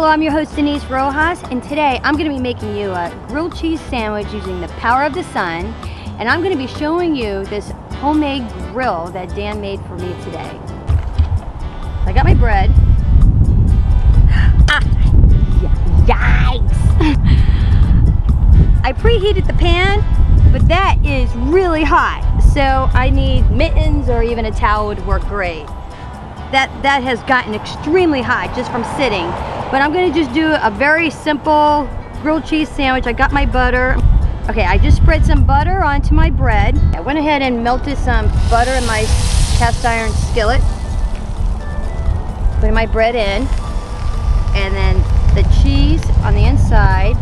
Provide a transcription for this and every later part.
Hello, I'm your host Denise Rojas, and today I'm going to be making you a grilled cheese sandwich using the power of the sun, and I'm going to be showing you this homemade grill that Dan made for me today. I got my bread. Ah, yikes! I preheated the pan, but that is really hot, so I need mittens or even a towel would work great that, that has gotten extremely hot just from sitting. But I'm gonna just do a very simple grilled cheese sandwich. I got my butter. Okay, I just spread some butter onto my bread. I went ahead and melted some butter in my cast iron skillet. Putting my bread in. And then the cheese on the inside.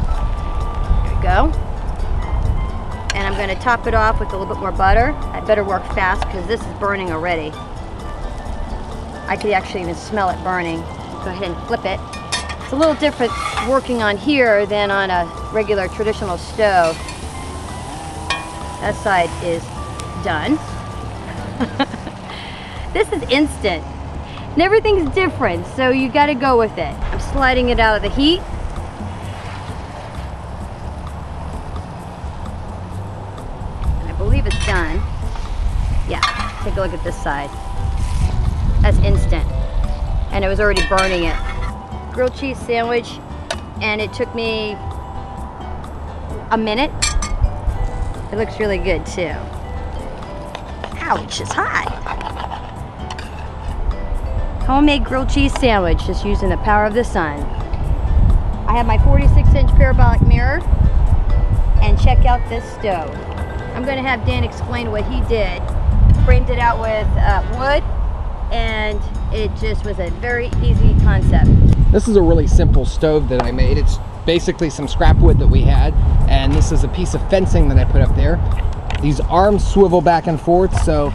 There we go. And I'm gonna top it off with a little bit more butter. I better work fast because this is burning already. I could actually even smell it burning. Go ahead and flip it. It's a little different working on here than on a regular traditional stove. That side is done. this is instant. And everything's different, so you gotta go with it. I'm sliding it out of the heat. I believe it's done. Yeah, take a look at this side. That's instant. And it was already burning it. Grilled cheese sandwich, and it took me a minute. It looks really good too. Ouch, it's hot. Homemade grilled cheese sandwich, just using the power of the sun. I have my 46 inch parabolic mirror, and check out this stove. I'm gonna have Dan explain what he did. Framed it out with uh, wood, and it just was a very easy concept. This is a really simple stove that I made. It's basically some scrap wood that we had and this is a piece of fencing that I put up there. These arms swivel back and forth so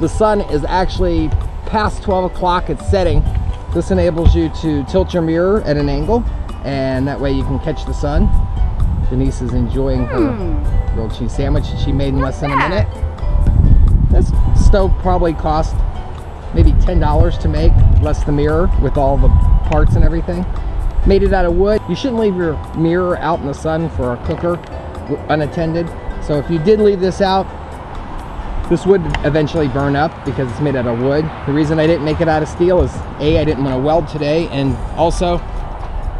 the sun is actually past 12 o'clock it's setting. This enables you to tilt your mirror at an angle and that way you can catch the sun. Denise is enjoying her mm. grilled cheese sandwich that she made in less than a minute. This stove probably cost maybe $10 to make, less the mirror with all the parts and everything. Made it out of wood. You shouldn't leave your mirror out in the sun for a cooker unattended. So if you did leave this out, this would eventually burn up because it's made out of wood. The reason I didn't make it out of steel is A, I didn't want to weld today, and also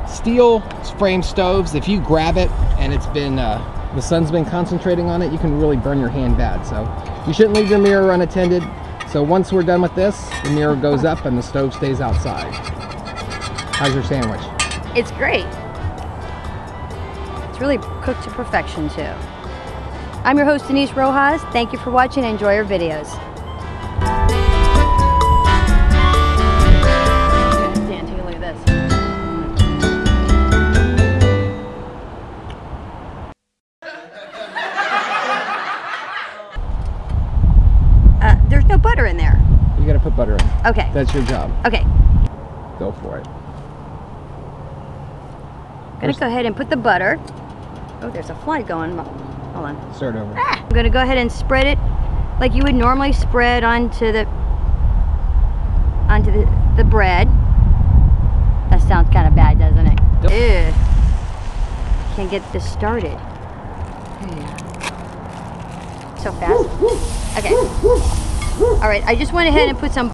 steel frame stoves, if you grab it and it's been, uh, the sun's been concentrating on it, you can really burn your hand bad. So you shouldn't leave your mirror unattended. So once we're done with this, the mirror goes up and the stove stays outside. How's your sandwich? It's great. It's really cooked to perfection too. I'm your host Denise Rojas. Thank you for watching enjoy our videos. Butter in there. You gotta put butter in. Okay. That's your job. Okay. Go for it. I'm gonna go ahead and put the butter. Oh, there's a fly going. Hold on. Start over. Ah, I'm gonna go ahead and spread it like you would normally spread onto the onto the, the bread. That sounds kind of bad, doesn't it? Ew. Can't get this started. So fast. Okay. All right, I just went ahead and put some